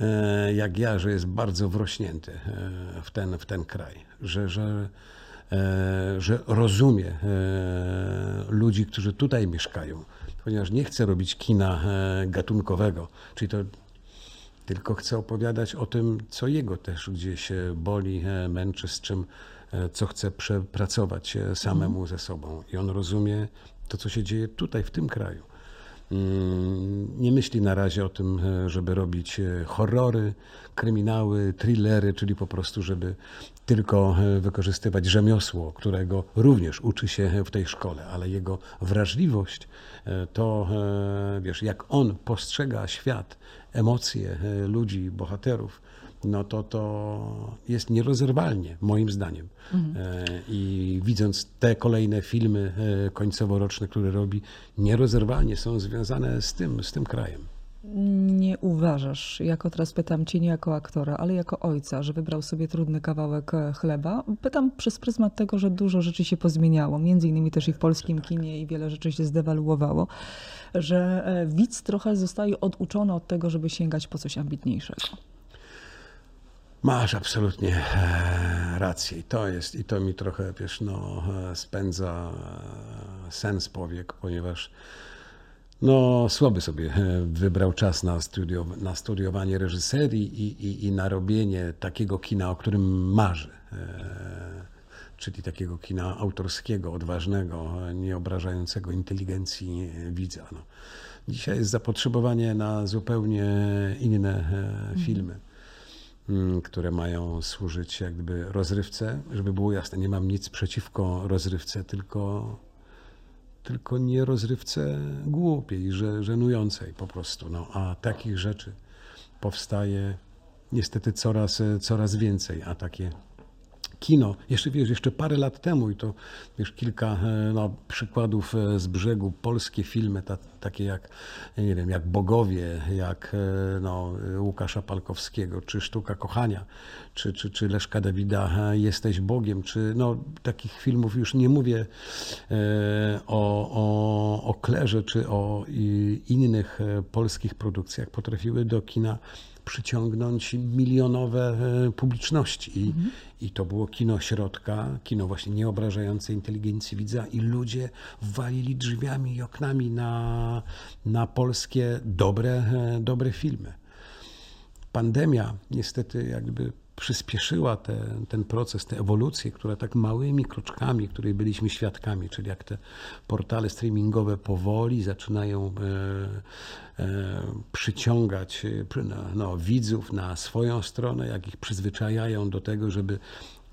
e, jak ja, że jest bardzo wrośnięty w ten, w ten kraj, że, że, że rozumie ludzi, którzy tutaj mieszkają, ponieważ nie chce robić kina gatunkowego, czyli to tylko chce opowiadać o tym, co jego też gdzieś e, boli, e, męczy, z czym, e, co chce przepracować e, samemu ze sobą. I on rozumie to, co się dzieje tutaj, w tym kraju. Mm, Nie myśli na razie o tym, żeby robić horrory, kryminały, thrillery, czyli po prostu, żeby tylko wykorzystywać rzemiosło, którego również uczy się w tej szkole, ale jego wrażliwość to, wiesz, jak on postrzega świat, emocje e, ludzi, bohaterów, no to to jest nierozerwalnie, moim zdaniem. E, I widząc te kolejne filmy e, końcowo-roczne, które robi, nierozerwalnie są związane z tym, z tym krajem. Nie uważasz, jako teraz pytam cię nie jako aktora, ale jako ojca, że wybrał sobie trudny kawałek e, chleba? Pytam przez pryzmat tego, że dużo rzeczy się pozmieniało, między innymi też i w polskim kinie i wiele rzeczy się zdewaluowało, że e, widz trochę zostaje oduczony od tego, żeby sięgać po coś ambitniejszego. Masz absolutnie e, rację. I to jest, i to mi trochę, wiesz, no, spędza sens powiek, ponieważ no, słaby sobie e, wybrał czas na, studio, na studiowanie reżyserii i, i, i na robienie takiego kina, o którym marzy. E, czyli takiego kina autorskiego, odważnego, e, nie obrażającego inteligencji widza. No. Dzisiaj jest zapotrzebowanie na zupełnie inne e, filmy mm, które mają służyć jak gdyby rozrywce. Żeby było jasne, nie mam nic przeciwko rozrywce, tylko, tylko nie rozrywce głupiej, że, żenującej po prostu. No, a takich rzeczy powstaje niestety coraz, coraz więcej, a takie kino, jeszcze wiesz, jeszcze parę lat temu i to wiesz, kilka e, no, przykładów e, z brzegu, polskie filmy, ta, takie jak, nie wiem, jak Bogowie, jak e, no, Łukasza Palkowskiego, czy Sztuka Kochania, czy, czy, czy Leszka Dawida Jesteś Bogiem, czy no, takich filmów już nie mówię o, o, o Klerze, czy o innych polskich produkcjach, potrafiły do kina przyciągnąć milionowe e, publiczności. I, I to było kino środka, kino właśnie nieobrażające inteligencji widza i ludzie walili drzwiami i oknami na, na polskie dobre, e, dobre filmy. Pandemia niestety jakby przyspieszyła te, ten proces, tę ewolucję, która tak małymi kroczkami, której byliśmy świadkami, czyli jak te portale streamingowe powoli zaczynają e, e, przyciągać e, no, no, widzów na swoją stronę, jak ich przyzwyczajają do tego, żeby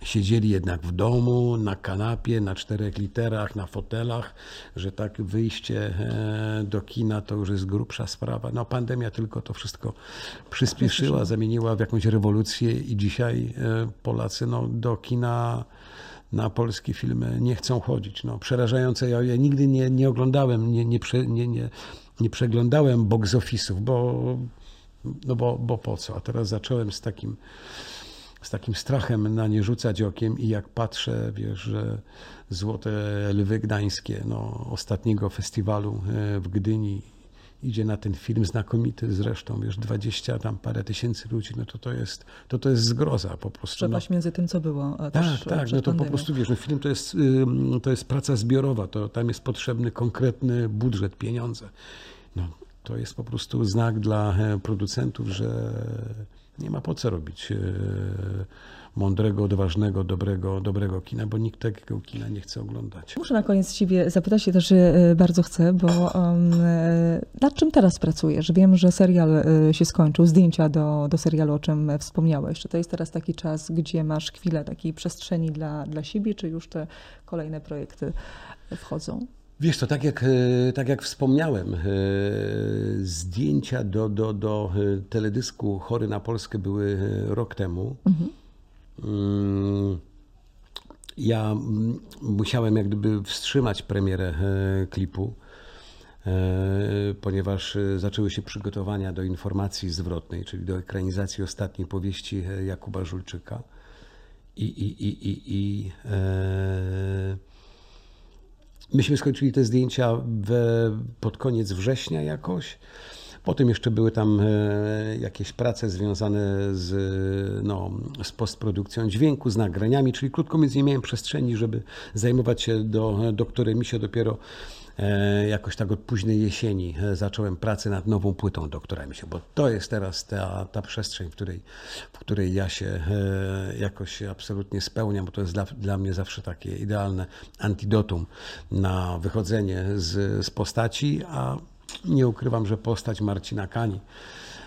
siedzieli jednak w domu, na kanapie, na czterech literach, na fotelach, że tak wyjście e, do kina to już jest grubsza sprawa. No pandemia tylko to wszystko przyspieszyła, zamieniła w jakąś rewolucję i dzisiaj e, Polacy no, do kina na polskie filmy nie chcą chodzić. No, przerażające. Ja, ja nigdy nie, nie oglądałem, nie, nie, prze, nie, nie, nie przeglądałem box office'ów, bo, no bo, bo po co? A teraz zacząłem z takim z takim strachem na nie rzucać okiem i jak patrzę, wiesz, że Złote Lwy Gdańskie, no, ostatniego festiwalu e, w Gdyni idzie na ten film znakomity zresztą, wiesz, 20 tam parę tysięcy ludzi, no to to jest, to, to jest zgroza po prostu. No. Przepaść między tym, co było a Tak, też tak, przed no to po pandemią. prostu wiesz, no film to jest, to jest praca zbiorowa, to tam jest potrzebny konkretny budżet, pieniądze. No, to jest po prostu znak dla e, producentów, że nie ma po co robić e, mądrego, odważnego, dobrego, dobrego kina, bo nikt takiego kina nie chce oglądać. Muszę na koniec Ciebie zapytać się też, e, bardzo chcę, bo um, nad czym teraz pracujesz? Wiem, że serial się skończył, zdjęcia do, do serialu, o czym wspomniałeś. Czy to jest teraz taki czas, gdzie masz chwilę takiej przestrzeni dla, dla siebie, czy już te kolejne projekty wchodzą? Wiesz to tak jak, e, tak jak wspomniałem, e, zdjęcia do, do, do e, teledysku Chory na Polskę były rok temu. Mm, Ja mm, musiałem jak gdyby wstrzymać premierę klipu, ponieważ zaczęły się przygotowania do informacji zwrotnej, czyli do ekranizacji ostatniej powieści Jakuba Żulczyka. I, i, i, i, i e, myśmy skończyli te zdjęcia we, pod koniec września jakoś. Potem jeszcze były tam e, jakieś prace związane z, no, z postprodukcją dźwięku, z nagraniami, czyli krótko mówiąc nie miałem przestrzeni, żeby zajmować się do, do której mi się dopiero jakoś tak od późnej jesieni e, zacząłem pracę nad nową płytą doktora się, bo to jest teraz ta, ta przestrzeń, w której, w której ja się e, jakoś absolutnie spełniam, bo to jest dla, dla mnie zawsze takie idealne antidotum na wychodzenie z, z postaci, a nie ukrywam, że postać Marcina Kani,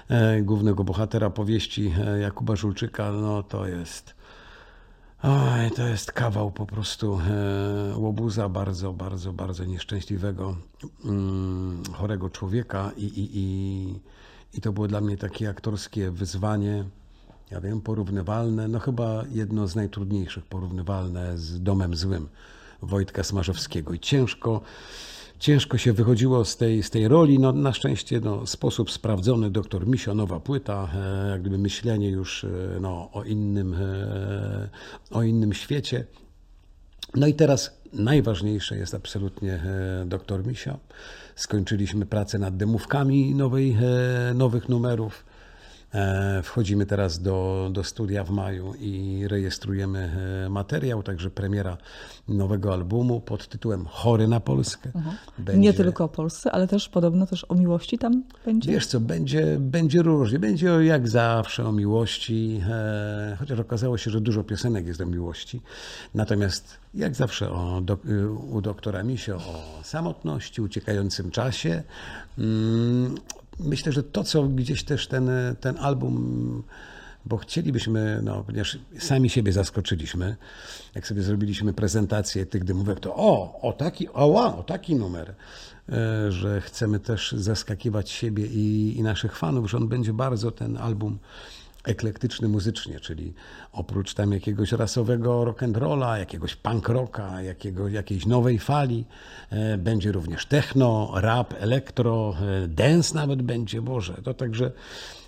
e, głównego bohatera powieści e, Jakuba Żulczyka, no to jest. Oj, to jest kawał po prostu e, łobuza bardzo, bardzo, bardzo nieszczęśliwego, mm, chorego człowieka i, i, i, i to było dla mnie takie aktorskie wyzwanie, ja wiem, porównywalne, no chyba jedno z najtrudniejszych, porównywalne z Domem Złym Wojtka Smarzowskiego. I ciężko ciężko się wychodziło z tej, z tej roli. No, na szczęście no, sposób sprawdzony, doktor Misio, nowa płyta, e, jak gdyby myślenie już e, no, o, innym, e, o innym świecie. No i teraz najważniejsze jest absolutnie doktor Misio. Skończyliśmy pracę nad demówkami nowej, nowych numerów. E, Wchodzimy teraz do, do studia w maju i rejestrujemy e, materiał, także premiera nowego albumu pod tytułem Chory na Polskę. Będzie- Nie tylko o Polsce, ale też podobno też o miłości tam będzie. Wiesz co, będzie, będzie różnie. Będzie jak zawsze o miłości, e, chociaż okazało się, że dużo piosenek jest o miłości. Natomiast jak zawsze o y, u doktora Misio o samotności, uciekającym czasie. Myślę, że to, co gdzieś też ten, ten album bo chcielibyśmy, no, ponieważ sami siebie zaskoczyliśmy, jak sobie zrobiliśmy prezentację tych dymówek, to o, o taki, o, wow, o taki numer, e, że chcemy też zaskakiwać siebie i, i naszych fanów, że on będzie bardzo ten album eklektyczny muzycznie, czyli oprócz tam jakiegoś rasowego rock'n'rolla, jakiegoś punk rocka, jakiego, jakiejś nowej fali, e, będzie również techno, rap, elektro, e, dance nawet będzie, Boże, to także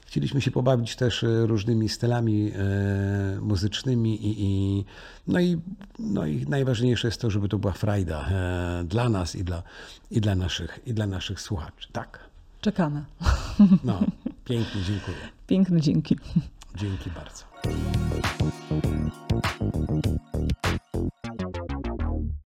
Chcieliśmy się pobawić też e, różnymi stylami e, muzycznymi i, i, no, i, no i najważniejsze jest to, żeby to była frajda e, dla nas i dla, i, dla naszych, i dla naszych słuchaczy. Tak. Czekamy. No, pięknie, dziękuję. Piękne dzięki. Dzięki bardzo.